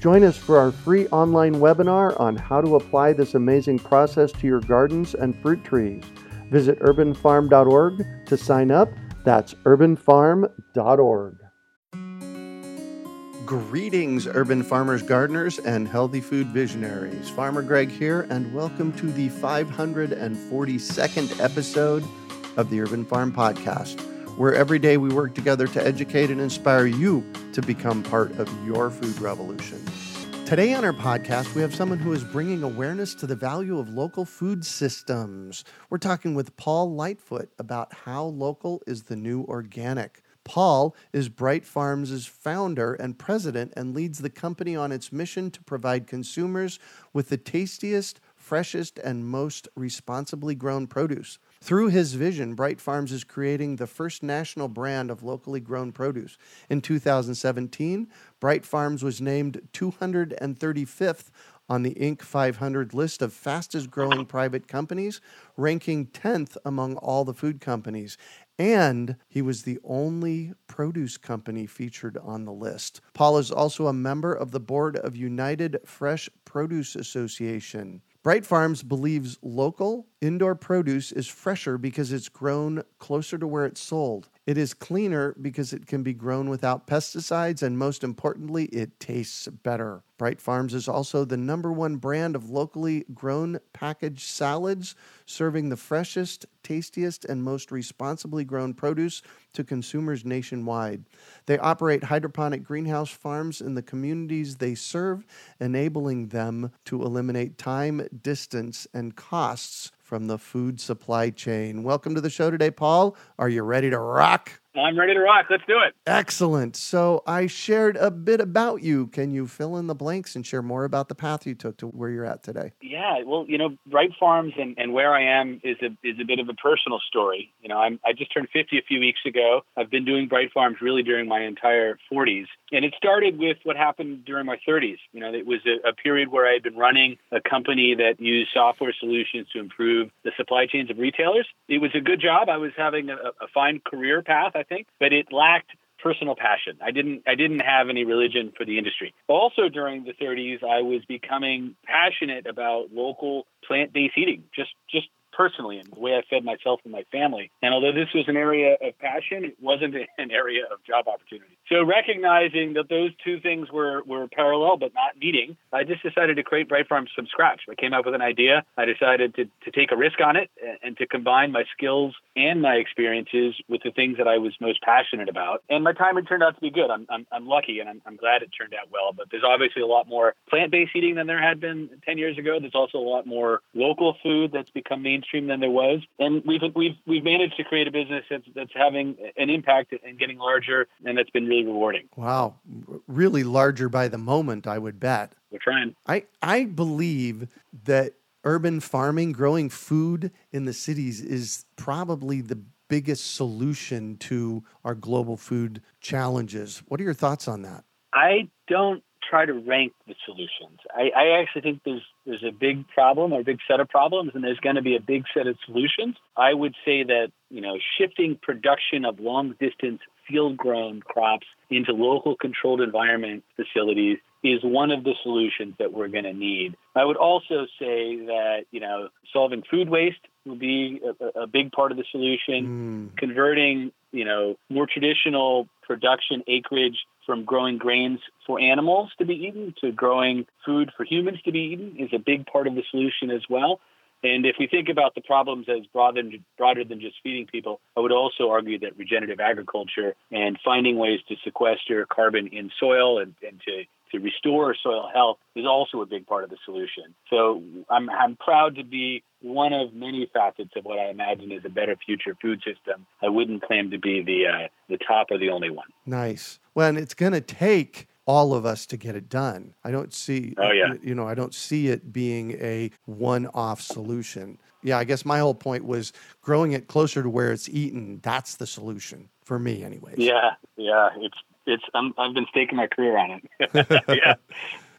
Join us for our free online webinar on how to apply this amazing process to your gardens and fruit trees. Visit urbanfarm.org to sign up. That's urbanfarm.org. Greetings, urban farmers, gardeners, and healthy food visionaries. Farmer Greg here, and welcome to the 542nd episode of the Urban Farm Podcast, where every day we work together to educate and inspire you to become part of your food revolution. Today on our podcast, we have someone who is bringing awareness to the value of local food systems. We're talking with Paul Lightfoot about how local is the new organic. Paul is Bright Farms' founder and president and leads the company on its mission to provide consumers with the tastiest, freshest, and most responsibly grown produce. Through his vision, Bright Farms is creating the first national brand of locally grown produce. In 2017, Bright Farms was named 235th on the Inc. 500 list of fastest growing private companies, ranking 10th among all the food companies. And he was the only produce company featured on the list. Paul is also a member of the board of United Fresh Produce Association. Bright Farms believes local indoor produce is fresher because it's grown closer to where it's sold. It is cleaner because it can be grown without pesticides, and most importantly, it tastes better. Bright Farms is also the number one brand of locally grown packaged salads, serving the freshest, tastiest, and most responsibly grown produce to consumers nationwide. They operate hydroponic greenhouse farms in the communities they serve, enabling them to eliminate time, distance, and costs from the food supply chain. Welcome to the show today, Paul. Are you ready to rock? I'm ready to rock. Let's do it. Excellent. So I shared a bit about you. Can you fill in the blanks and share more about the path you took to where you're at today? Yeah. Well, you know, Bright Farms and, and where I am is a is a bit of a personal story. You know, I'm I just turned 50 a few weeks ago. I've been doing Bright Farms really during my entire 40s, and it started with what happened during my 30s. You know, it was a, a period where I had been running a company that used software solutions to improve the supply chains of retailers. It was a good job. I was having a, a fine career path. I think, but it lacked personal passion. I didn't I didn't have any religion for the industry. Also during the 30s I was becoming passionate about local plant-based eating. Just just personally and the way I fed myself and my family. And although this was an area of passion, it wasn't an area of job opportunity. So recognizing that those two things were, were parallel but not meeting, I just decided to create Bright Farms from scratch. I came up with an idea. I decided to, to take a risk on it and, and to combine my skills and my experiences with the things that I was most passionate about. And my timing turned out to be good. I'm, I'm, I'm lucky and I'm, I'm glad it turned out well. But there's obviously a lot more plant-based eating than there had been 10 years ago. There's also a lot more local food that's become mainstream mainstream than there was, and we've we've we've managed to create a business that's that's having an impact and getting larger, and that's been really rewarding. Wow, really larger by the moment, I would bet. We're trying. I I believe that urban farming, growing food in the cities, is probably the biggest solution to our global food challenges. What are your thoughts on that? I don't try to rank the solutions. I, I actually think there's there's a big problem or a big set of problems, and there's going to be a big set of solutions. I would say that you know shifting production of long distance field grown crops into local controlled environment facilities is one of the solutions that we're going to need. I would also say that, you know, solving food waste will be a, a big part of the solution. Mm. Converting, you know, more traditional production acreage from growing grains for animals to be eaten to growing food for humans to be eaten is a big part of the solution as well. And if we think about the problems as broader than, broader than just feeding people, I would also argue that regenerative agriculture and finding ways to sequester carbon in soil and, and to to restore soil health is also a big part of the solution. So I'm, I'm proud to be one of many facets of what I imagine is a better future food system. I wouldn't claim to be the uh, the top or the only one. Nice. Well, and it's going to take all of us to get it done. I don't see, oh, yeah. you know, I don't see it being a one-off solution. Yeah, I guess my whole point was growing it closer to where it's eaten. That's the solution for me, anyways. Yeah, yeah. It's it's. i have been staking my career on it. yeah.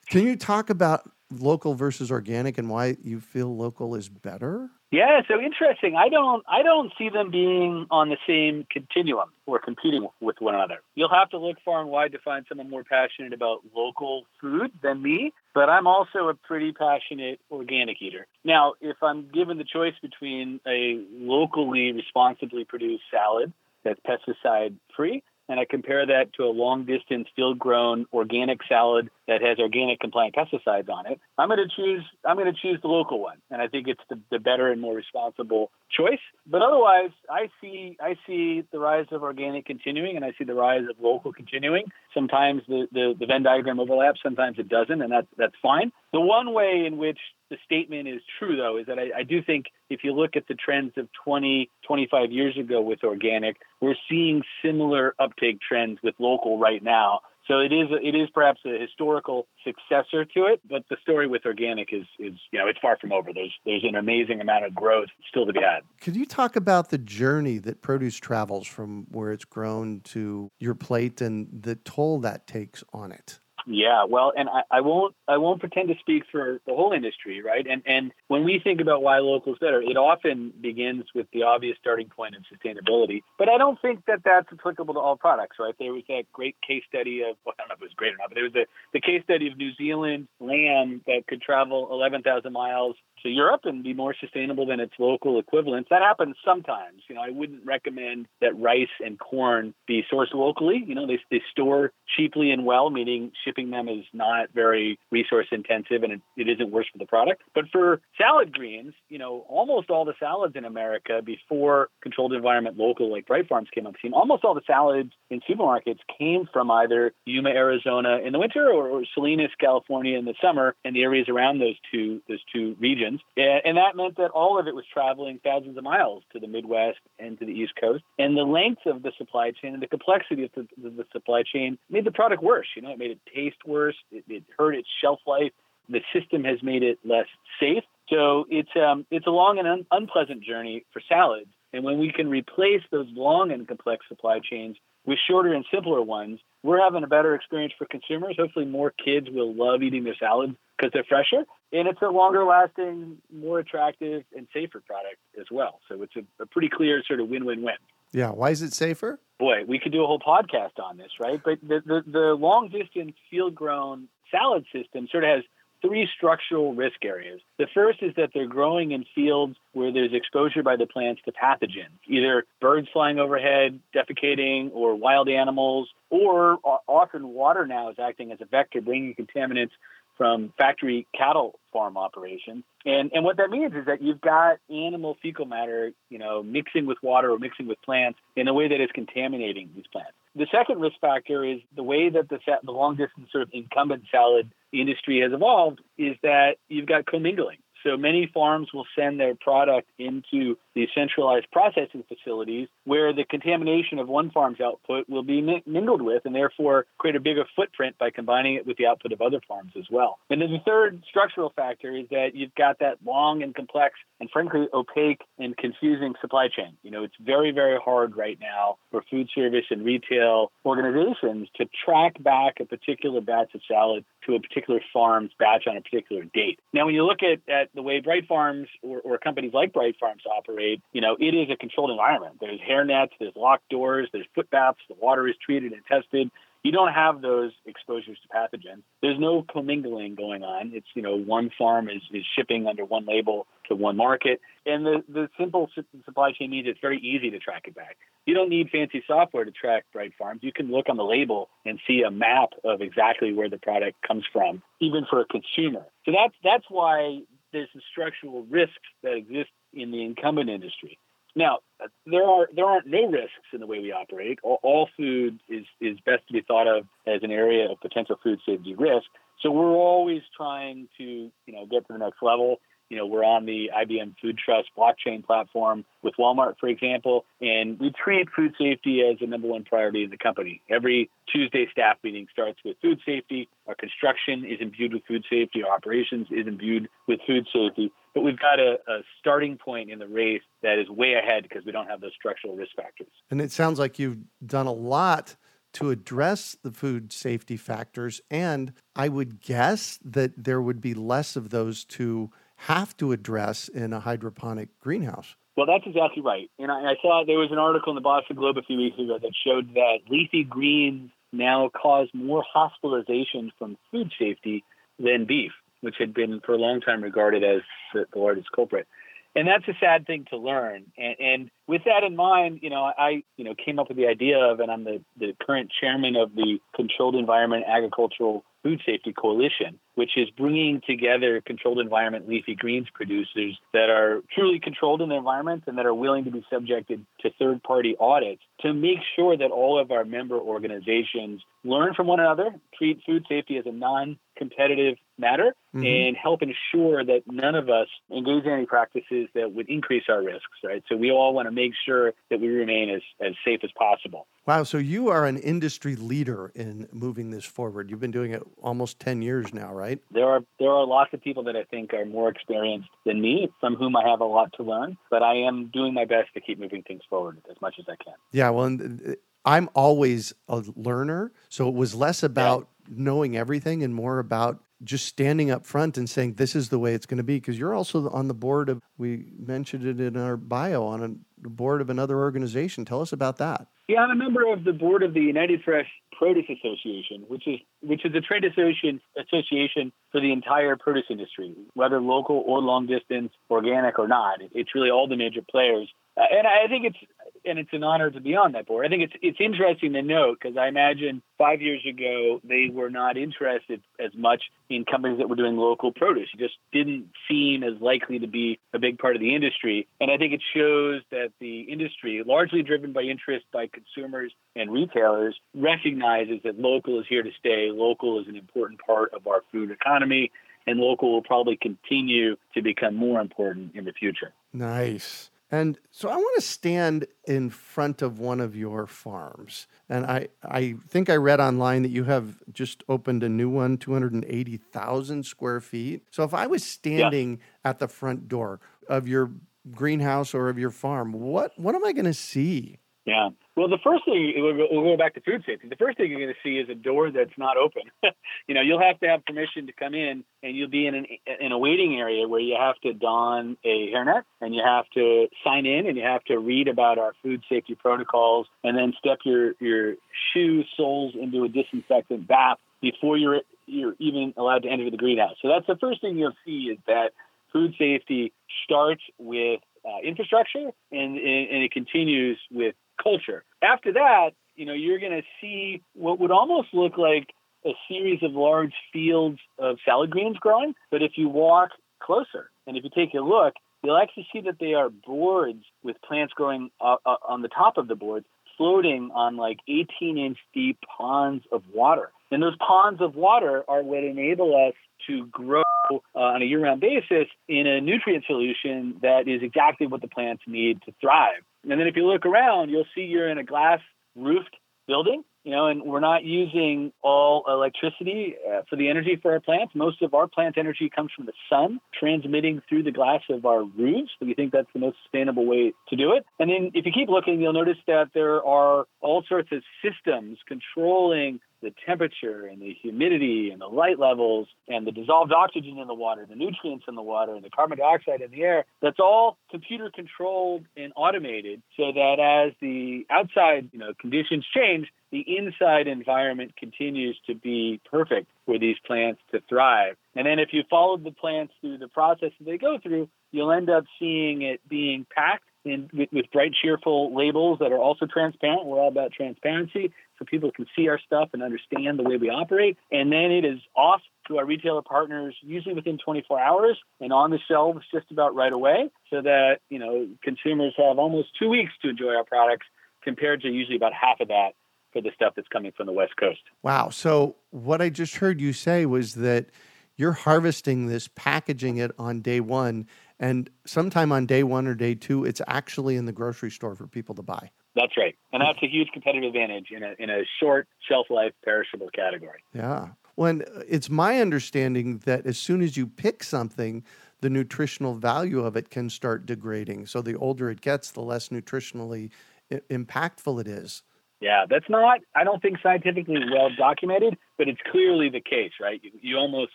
Can you talk about local versus organic and why you feel local is better? Yeah, so interesting. I don't I don't see them being on the same continuum or competing with one another. You'll have to look far and wide to find someone more passionate about local food than me, but I'm also a pretty passionate organic eater. Now, if I'm given the choice between a locally responsibly produced salad that's pesticide free and I compare that to a long distance field grown organic salad that has organic compliant pesticides on it, I'm going to choose I'm going to choose the local one, and I think it's the, the better and more responsible choice. But otherwise, I see I see the rise of organic continuing, and I see the rise of local continuing. Sometimes the, the, the Venn diagram overlaps, sometimes it doesn't, and that's that's fine. The one way in which the statement is true, though, is that I, I, do think if you look at the trends of 20, 25 years ago with organic, we're seeing similar uptake trends with local right now. So it is it is perhaps a historical successor to it, but the story with organic is is you know it's far from over. There's there's an amazing amount of growth still to be had. Could you talk about the journey that produce travels from where it's grown to your plate and the toll that takes on it? Yeah, well, and I, I, won't I won't pretend to speak for the whole industry, right? And and when we think about why local is better, it often begins with the obvious starting point of sustainability. But I don't think that that's applicable to all products, right? There was that great case study of well, I don't know if it was great or not, but there was the, the case study of New Zealand lamb that could travel 11,000 miles to Europe and be more sustainable than its local equivalents. That happens sometimes. You know, I wouldn't recommend that rice and corn be sourced locally. You know, they, they store cheaply and well, meaning shipping them is not very resource intensive and it, it isn't worse for the product. But for salad greens, you know, almost all the salads in America before controlled environment local like Bright Farms came on the scene, almost all the salads in supermarkets came from either Yuma, Arizona in the winter or, or Salinas, California in the summer and the areas around those two those two regions. And that meant that all of it was traveling thousands of miles to the Midwest and to the East Coast. And the length of the supply chain and the complexity of the, the supply chain made the product worse. You know, it made it taste worse. It, it hurt its shelf life. The system has made it less safe. So it's um, it's a long and un- unpleasant journey for salads. And when we can replace those long and complex supply chains with shorter and simpler ones, we're having a better experience for consumers. Hopefully, more kids will love eating their salads because they're fresher and it's a longer lasting, more attractive, and safer product as well. So it's a, a pretty clear sort of win win win. Yeah. Why is it safer? Boy, we could do a whole podcast on this, right? But the, the, the long distance field grown salad system sort of has three structural risk areas. The first is that they're growing in fields where there's exposure by the plants to pathogens, either birds flying overhead, defecating, or wild animals, or often water now is acting as a vector, bringing contaminants from factory cattle farm operations. And and what that means is that you've got animal fecal matter, you know, mixing with water or mixing with plants in a way that is contaminating these plants. The second risk factor is the way that the the long distance sort of incumbent salad industry has evolved is that you've got commingling. So many farms will send their product into these centralized processing facilities where the contamination of one farm's output will be mingled with and therefore create a bigger footprint by combining it with the output of other farms as well. And then the third structural factor is that you've got that long and complex and frankly opaque and confusing supply chain. You know, it's very, very hard right now for food service and retail organizations to track back a particular batch of salad to a particular farm's batch on a particular date. Now, when you look at, at the way Bright Farms or, or companies like Bright Farms operate, you know, it is a controlled environment. There's hair nets, there's locked doors, there's foot baths, the water is treated and tested. You don't have those exposures to pathogens. There's no commingling going on. It's, you know, one farm is, is shipping under one label to one market. And the, the simple supply chain means it's very easy to track it back. You don't need fancy software to track Bright Farms. You can look on the label and see a map of exactly where the product comes from, even for a consumer. So that's, that's why there's the structural risks that exist in the incumbent industry. Now, there are there aren't no risks in the way we operate. All, all, food is is best to be thought of as an area of potential food safety risk. So we're always trying to you know get to the next level. You know, we're on the IBM Food Trust blockchain platform with Walmart, for example, and we treat food safety as a number one priority in the company. Every Tuesday staff meeting starts with food safety. Our construction is imbued with food safety. Our operations is imbued with food safety. But we've got a, a starting point in the race that is way ahead because we don't have those structural risk factors. And it sounds like you've done a lot to address the food safety factors. And I would guess that there would be less of those to have to address in a hydroponic greenhouse. Well, that's exactly right. And I, I saw there was an article in the Boston Globe a few weeks ago that showed that leafy greens now cause more hospitalization from food safety than beef, which had been for a long time regarded as the, the largest culprit. And that's a sad thing to learn. And, and with that in mind, you know, I, you know, came up with the idea of, and I'm the, the current chairman of the Controlled Environment Agricultural Food Safety Coalition, which is bringing together controlled environment leafy greens producers that are truly controlled in their environment and that are willing to be subjected to third party audits to make sure that all of our member organizations learn from one another, treat food safety as a non competitive matter, mm-hmm. and help ensure that none of us engage in any practices that would increase our risks, right? So we all want to make sure that we remain as, as safe as possible. Wow. So you are an industry leader in moving this forward. You've been doing it almost 10 years now, right? There are there are lots of people that I think are more experienced than me, from whom I have a lot to learn, but I am doing my best to keep moving things forward as much as I can. Yeah, well, uh, I'm always a learner, so it was less about yeah. knowing everything and more about just standing up front and saying this is the way it's going to be because you're also on the board of we mentioned it in our bio on a board of another organization. Tell us about that. Yeah i'm a member of the board of the united fresh produce association which is which is a trade association association for the entire produce industry whether local or long distance organic or not. It's really all the major players uh, and i think it's and it's an honor to be on that board. I think it's it's interesting to note because I imagine five years ago they were not interested as much in companies that were doing local produce. It just didn't seem as likely to be a big part of the industry. And I think it shows that the industry, largely driven by interest by consumers and retailers, recognizes that local is here to stay. Local is an important part of our food economy, and local will probably continue to become more important in the future. Nice. And so I want to stand in front of one of your farms. And I, I think I read online that you have just opened a new one, 280,000 square feet. So if I was standing yeah. at the front door of your greenhouse or of your farm, what, what am I going to see? Yeah. Well, the first thing we'll go back to food safety. The first thing you're going to see is a door that's not open. you know, you'll have to have permission to come in, and you'll be in an in a waiting area where you have to don a hairnet, and you have to sign in, and you have to read about our food safety protocols, and then step your your shoe soles into a disinfectant bath before you're you're even allowed to enter the greenhouse. So that's the first thing you'll see is that food safety starts with uh, infrastructure and, and it continues with culture. After that, you know, you're going to see what would almost look like a series of large fields of salad greens growing. But if you walk closer and if you take a look, you'll actually see that they are boards with plants growing on the top of the boards, floating on like 18 inch deep ponds of water. And those ponds of water are what enable us to grow uh, on a year round basis in a nutrient solution that is exactly what the plants need to thrive. And then if you look around, you'll see you're in a glass roofed building, you know, and we're not using all electricity uh, for the energy for our plants. Most of our plant energy comes from the sun transmitting through the glass of our roofs. We think that's the most sustainable way to do it. And then if you keep looking, you'll notice that there are all sorts of systems controlling the temperature and the humidity and the light levels and the dissolved oxygen in the water, the nutrients in the water, and the carbon dioxide in the air, that's all computer controlled and automated so that as the outside you know, conditions change, the inside environment continues to be perfect for these plants to thrive. And then if you follow the plants through the process that they go through, you'll end up seeing it being packed in, with, with, bright, cheerful labels that are also transparent. We're all about transparency so people can see our stuff and understand the way we operate. And then it is off to our retailer partners, usually within 24 hours, and on the shelves just about right away, so that you know consumers have almost two weeks to enjoy our products, compared to usually about half of that for the stuff that's coming from the West Coast. Wow! So what I just heard you say was that you're harvesting this, packaging it on day one, and sometime on day one or day two, it's actually in the grocery store for people to buy. That's right. And that's a huge competitive advantage in a, in a short shelf life perishable category. Yeah. When uh, it's my understanding that as soon as you pick something, the nutritional value of it can start degrading. So the older it gets, the less nutritionally I- impactful it is. Yeah, that's not, I don't think, scientifically well documented, but it's clearly the case, right? You, you almost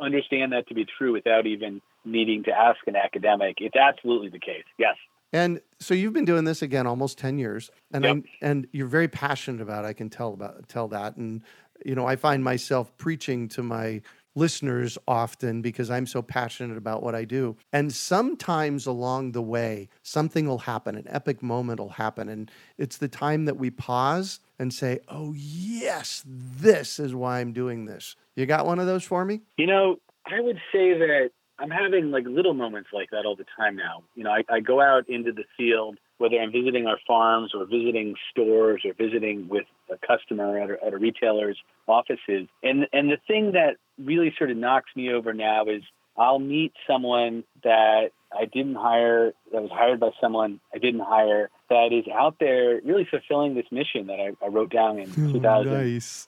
understand that to be true without even needing to ask an academic. It's absolutely the case. Yes. And so you've been doing this again almost 10 years and Yep. I'm, and you're very passionate about it. I can tell about tell that and you know I find myself preaching to my listeners often because I'm so passionate about what I do. And sometimes along the way something will happen, an epic moment will happen and it's the time that we pause and say, "Oh yes, this is why I'm doing this." You got one of those for me? You know, I would say that I'm having like little moments like that all the time now. You know, I, I go out into the field, whether I'm visiting our farms or visiting stores or visiting with a customer at a, at a retailer's offices. And, and the thing that really sort of knocks me over now is I'll meet someone that I didn't hire, that was hired by someone I didn't hire, that is out there really fulfilling this mission that I, I wrote down in 2011. nice.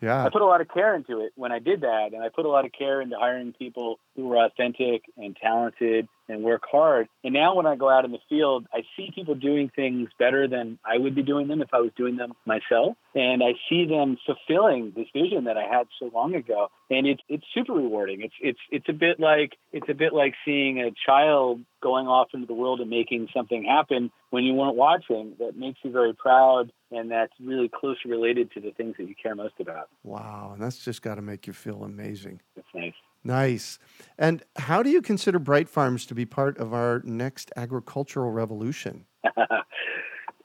Yeah. I put a lot of care into it when I did that, and I put a lot of care into hiring people who were authentic and talented and work hard. And now when I go out in the field, I see people doing things better than I would be doing them if I was doing them myself, and I see them fulfilling this vision that I had so long ago. And it's it's super rewarding. It's it's it's a bit like it's a bit like seeing a child going off into the world and making something happen when you weren't watching. That makes you very proud, and that's really closely related to the things that you care most about. Wow, and that's just got to make you feel amazing. That's nice. Nice. And how do you consider Bright Farms to be part of our next agricultural revolution?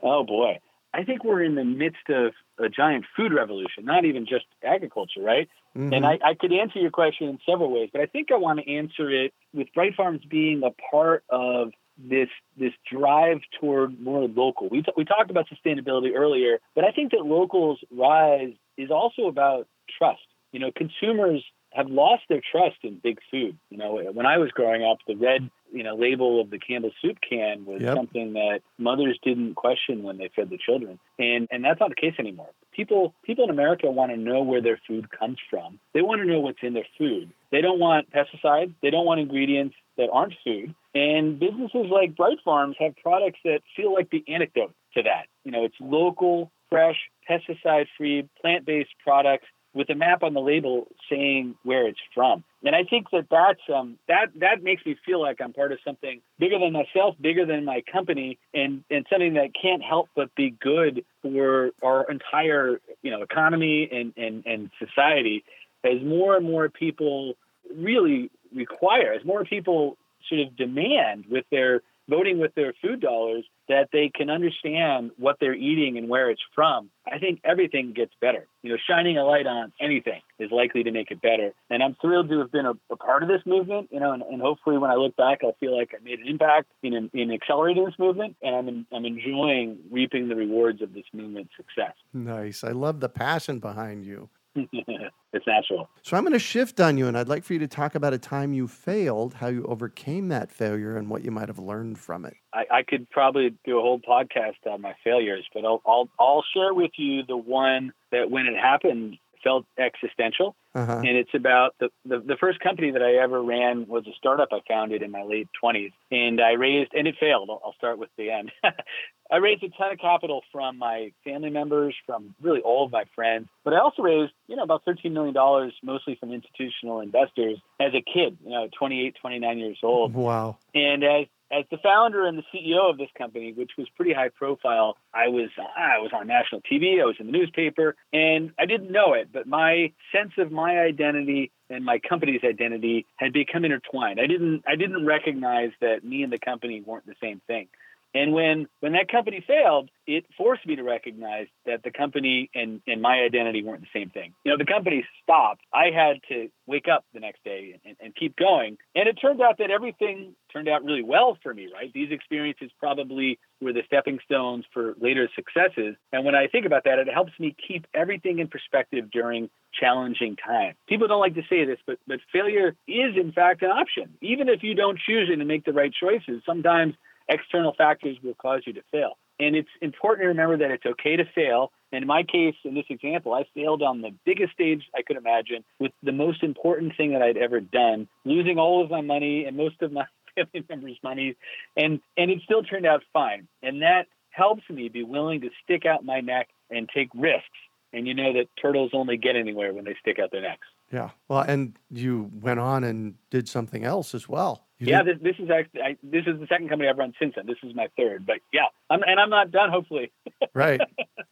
oh boy. I think we're in the midst of a giant food revolution, not even just agriculture, right? Mhm. And I, I could answer your question in several ways, but I think I want to answer it with Bright Farms being a part of this this drive toward more local. We, t- we talked about sustainability earlier, but I think that locals rise is also about trust. You know, consumers have lost their trust in big food. You know, when I was growing up, the red, you know, label of the Campbell soup can was Yep. something that mothers didn't question when they fed the children. And and that's not the case anymore. People people in America want to know where their food comes from. They want to know what's in their food. They don't want pesticides. They don't want ingredients that aren't food. And businesses like Bright Farms have products that feel like the antidote to that. You know, it's local, fresh, pesticide-free, plant-based products with a map on the label saying where it's from. And I think that that's um, that that makes me feel like I'm part of something bigger than myself, bigger than my company, and and something that can't help but be good for our entire you know economy and and and society. As more and more people really require, as more people sort of demand with their voting with their food dollars that they can understand what they're eating and where it's from, I think everything gets better. You know, shining a light on anything is likely to make it better. And I'm thrilled to have been a, a part of this movement, you know, and, and hopefully when I look back, I'll feel like I made an impact in, in accelerating this movement. And I'm, in, I'm enjoying reaping the rewards of this movement's success. Nice. I love the passion behind you. it's natural. So I'm going to shift on you, and I'd like for you to talk about a time you failed, how you overcame that failure, and what you might have learned from it. I, I could probably do a whole podcast on my failures, but I'll, I'll I'll share with you the one that when it happened felt existential, Uh-huh. and it's about the, the the first company that I ever ran was a startup I founded in my late twenties, and I raised and it failed. I'll, I'll start with the end. I raised a ton of capital from my family members, from really all of my friends, but I also raised you know about thirteen million dollars, mostly from institutional investors as a kid, you know, 28, 29 years old. Wow. And as as the founder and the CEO of this company, which was pretty high profile, I was I was on national TV, I was in the newspaper, and I didn't know it, but my sense of my identity and my company's identity had become intertwined. I didn't I didn't recognize that me and the company weren't the same thing. And when when that company failed, it forced me to recognize that the company and, and my identity weren't the same thing. You know, the company stopped. I had to wake up the next day and, and keep going. And it turned out that everything turned out really well for me, right? These experiences probably were the stepping stones for later successes. And when I think about that, it helps me keep everything in perspective during challenging times. People don't like to say this, but but failure is in fact an option. Even if you don't choose it and make the right choices, sometimes external factors will cause you to fail. And it's important to remember that it's okay to fail. In my case, in this example, I failed on the biggest stage I could imagine with the most important thing that I'd ever done, losing all of my money and most of my family members' money. And, and it still turned out fine. And that helps me be willing to stick out my neck and take risks. And you know that turtles only get anywhere when they stick out their necks. Yeah. Well, and you went on and did something else as well. You yeah, this, this, is actually I, this is the second company I've run since then. This is my third, but yeah, I'm, and I'm not done. Hopefully. right.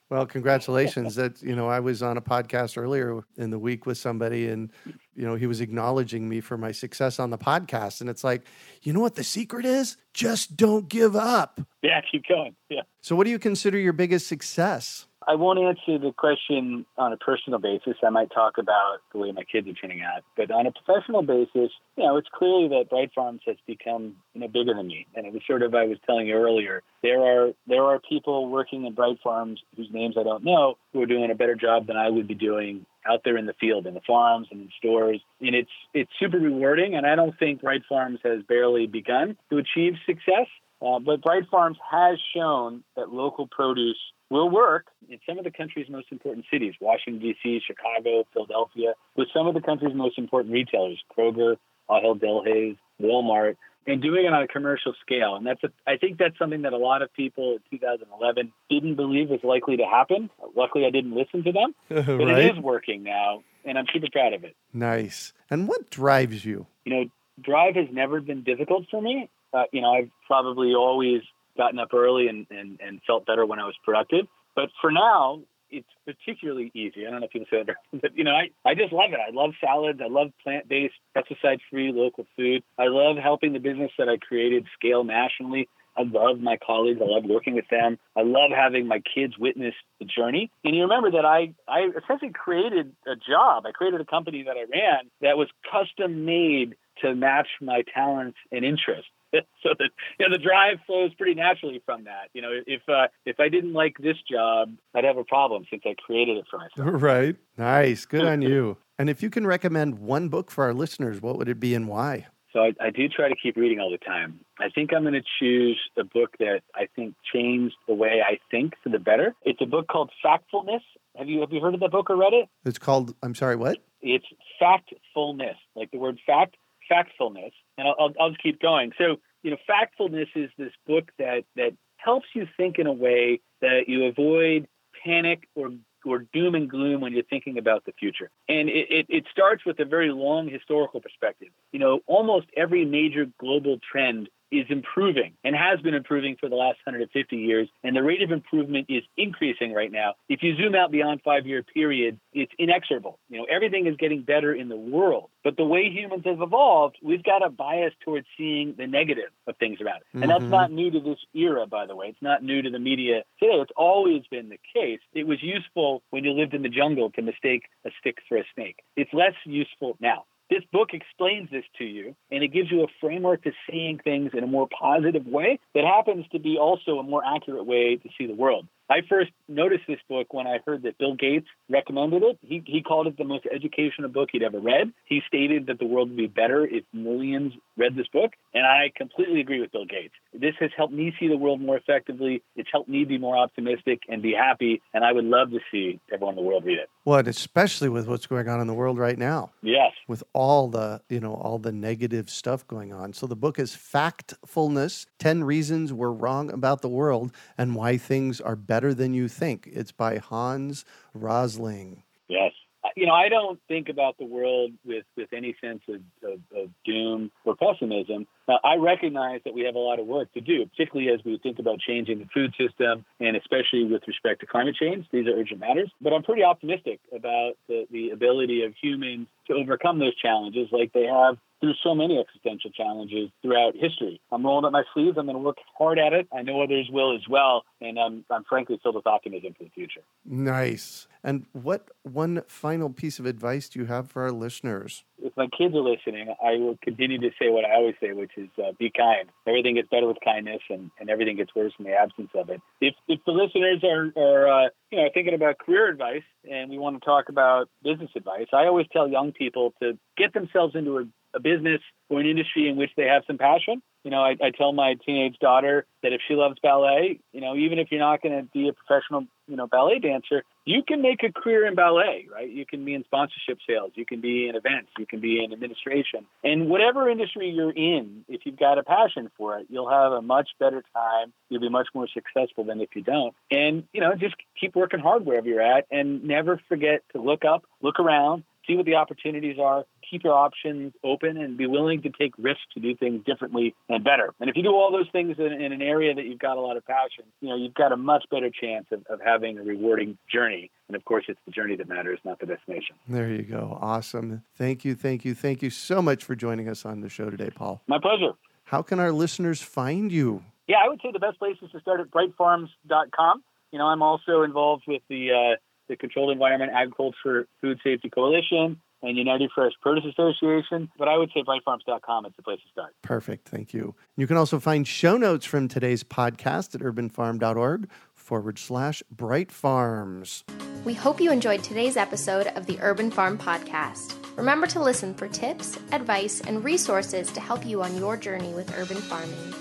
Well, congratulations. that you know, I was on a podcast earlier in the week with somebody, and you know, he was acknowledging me for my success on the podcast, and it's like, you know what the secret is? Just don't give up. Yeah, keep going. Yeah. So, what do you consider your biggest success? I won't answer the question on a personal basis. I might talk about the way my kids are turning out. But on a professional basis, you know, it's clearly that Bright Farms has become, you know, bigger than me. And it was sort of I was telling you earlier, there are there are people working in Bright Farms whose names I don't know who are doing a better job than I would be doing out there in the field, in the farms and in stores. And it's it's super rewarding and I don't think Bright Farms has barely begun to achieve success. Uh, but Bright Farms has shown that local produce will work in some of the country's most important cities Washington, D.C., Chicago, Philadelphia, with some of the country's most important retailers Kroger, Ahold Delhaize, Walmart, and doing it on a commercial scale. And that's a, I think that's something that a lot of people in 2011 didn't believe was likely to happen. Luckily, I didn't listen to them, but right? it is working now, and I'm super proud of it. Nice. And what drives you? You know, drive has never been difficult for me. Uh, you know, I've probably always gotten up early and, and, and felt better when I was productive. But for now, it's particularly easy. I don't know if people say that, but you know, I, I just love it. I love salads. I love plant based, pesticide free local food. I love helping the business that I created scale nationally. I love my colleagues. I love working with them. I love having my kids witness the journey. And you remember that I, I essentially created a job. I created a company that I ran that was custom made to match my talents and interests. so that you know the drive flows pretty naturally from that. You know, if uh, if I didn't like this job, I'd have a problem since I created it for myself. Right. Nice. Good on you. And if you can recommend one book for our listeners, what would it be and why? So I, I do try to keep reading all the time. I think I'm going to choose a book that I think changed the way I think for the better. It's a book called Factfulness. Have you have you heard of that book or read it? It's called. I'm sorry. What? It's Factfulness, like the word fact factfulness, and I'll, I'll, just keep going. So, you know, factfulness is this book that that helps you think in a way that you avoid panic or or doom and gloom when you're thinking about the future. And it, it, it, starts with a very long historical perspective. You know, almost every major global trend is improving and has been improving for the last 150 years, and the rate of improvement is increasing right now. If you zoom out beyond five-year period, it's inexorable. You know, everything is getting better in the world, but the way humans have evolved, we've got a bias towards seeing the negative of things around it, and mm-hmm. that's not new to this era, by the way. It's not new to the media today. It's always been the case. It was useful when you lived in the jungle to mistake a stick for a snake. It's less useful now. This book explains this to you, and it gives you a framework to seeing things in a more positive way that happens to be also a more accurate way to see the world. I first noticed this book when I heard that Bill Gates recommended it. He, he called it the most educational book he'd ever read. He stated that the world would be better if millions read this book. And I completely agree with Bill Gates. This has helped me see the world more effectively. It's helped me be more optimistic and be happy. And I would love to see everyone in the world read it. Well, especially with what's going on in the world right now. Yes. With all the, you know, all the negative stuff going on. So the book is Factfulness 10 Reasons We're Wrong About the World and Why Things Are Better better than you think. It's by Hans Rosling. Yes. You know, I don't think about the world with, with any sense of, of, of doom or pessimism. Now, I recognize that we have a lot of work to do, particularly as we think about changing the food system and especially with respect to climate change. These are urgent matters. But I'm pretty optimistic about the, the ability of humans to overcome those challenges like they have through so many existential challenges throughout history. I'm rolling up my sleeves. I'm going to work hard at it. I know others will as well. And I'm, I'm frankly filled with optimism for the future. Nice. And what one final piece of advice do you have for our listeners? If my kids are listening, I will continue to say what I always say, which is uh, be kind. Everything gets better with kindness, and, and everything gets worse in the absence of it. If, if the listeners are, are uh, you know, thinking about career advice and we want to talk about business advice, I always tell young people to get themselves into a a business or an industry in which they have some passion. You know, I, I tell my teenage daughter that if she loves ballet, you know, even if you're not going to be a professional, you know, ballet dancer, you can make a career in ballet, right? You can be in sponsorship sales, you can be in events, you can be in administration. And whatever industry you're in, if you've got a passion for it, you'll have a much better time. You'll be much more successful than if you don't. And, you know, just keep working hard wherever you're at and never forget to look up, look around, see what the opportunities are, keep your options open, and be willing to take risks to do things differently and better. And if you do all those things in, in an area that you've got a lot of passion, you know, you've got a much better chance of, of having a rewarding journey. And of course, it's the journey that matters, not the destination. There you go. Awesome. Thank you, thank you, thank you so much for joining us on the show today, Paul. My pleasure. How can our listeners find you? Yeah, I would say the best place is to start at brightfarms.com. You know, I'm also involved with the uh, the Controlled Environment Agriculture Food Safety Coalition, and United Fresh Produce Association. But I would say brightfarms.com is the place to start. Perfect. Thank you. You can also find show notes from today's podcast at urbanfarm.org forward slash bright farms. We hope you enjoyed today's episode of the Urban Farm Podcast. Remember to listen for tips, advice, and resources to help you on your journey with urban farming.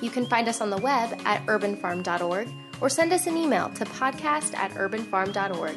You can find us on the web at urbanfarm.org or send us an email to podcast at urbanfarm.org.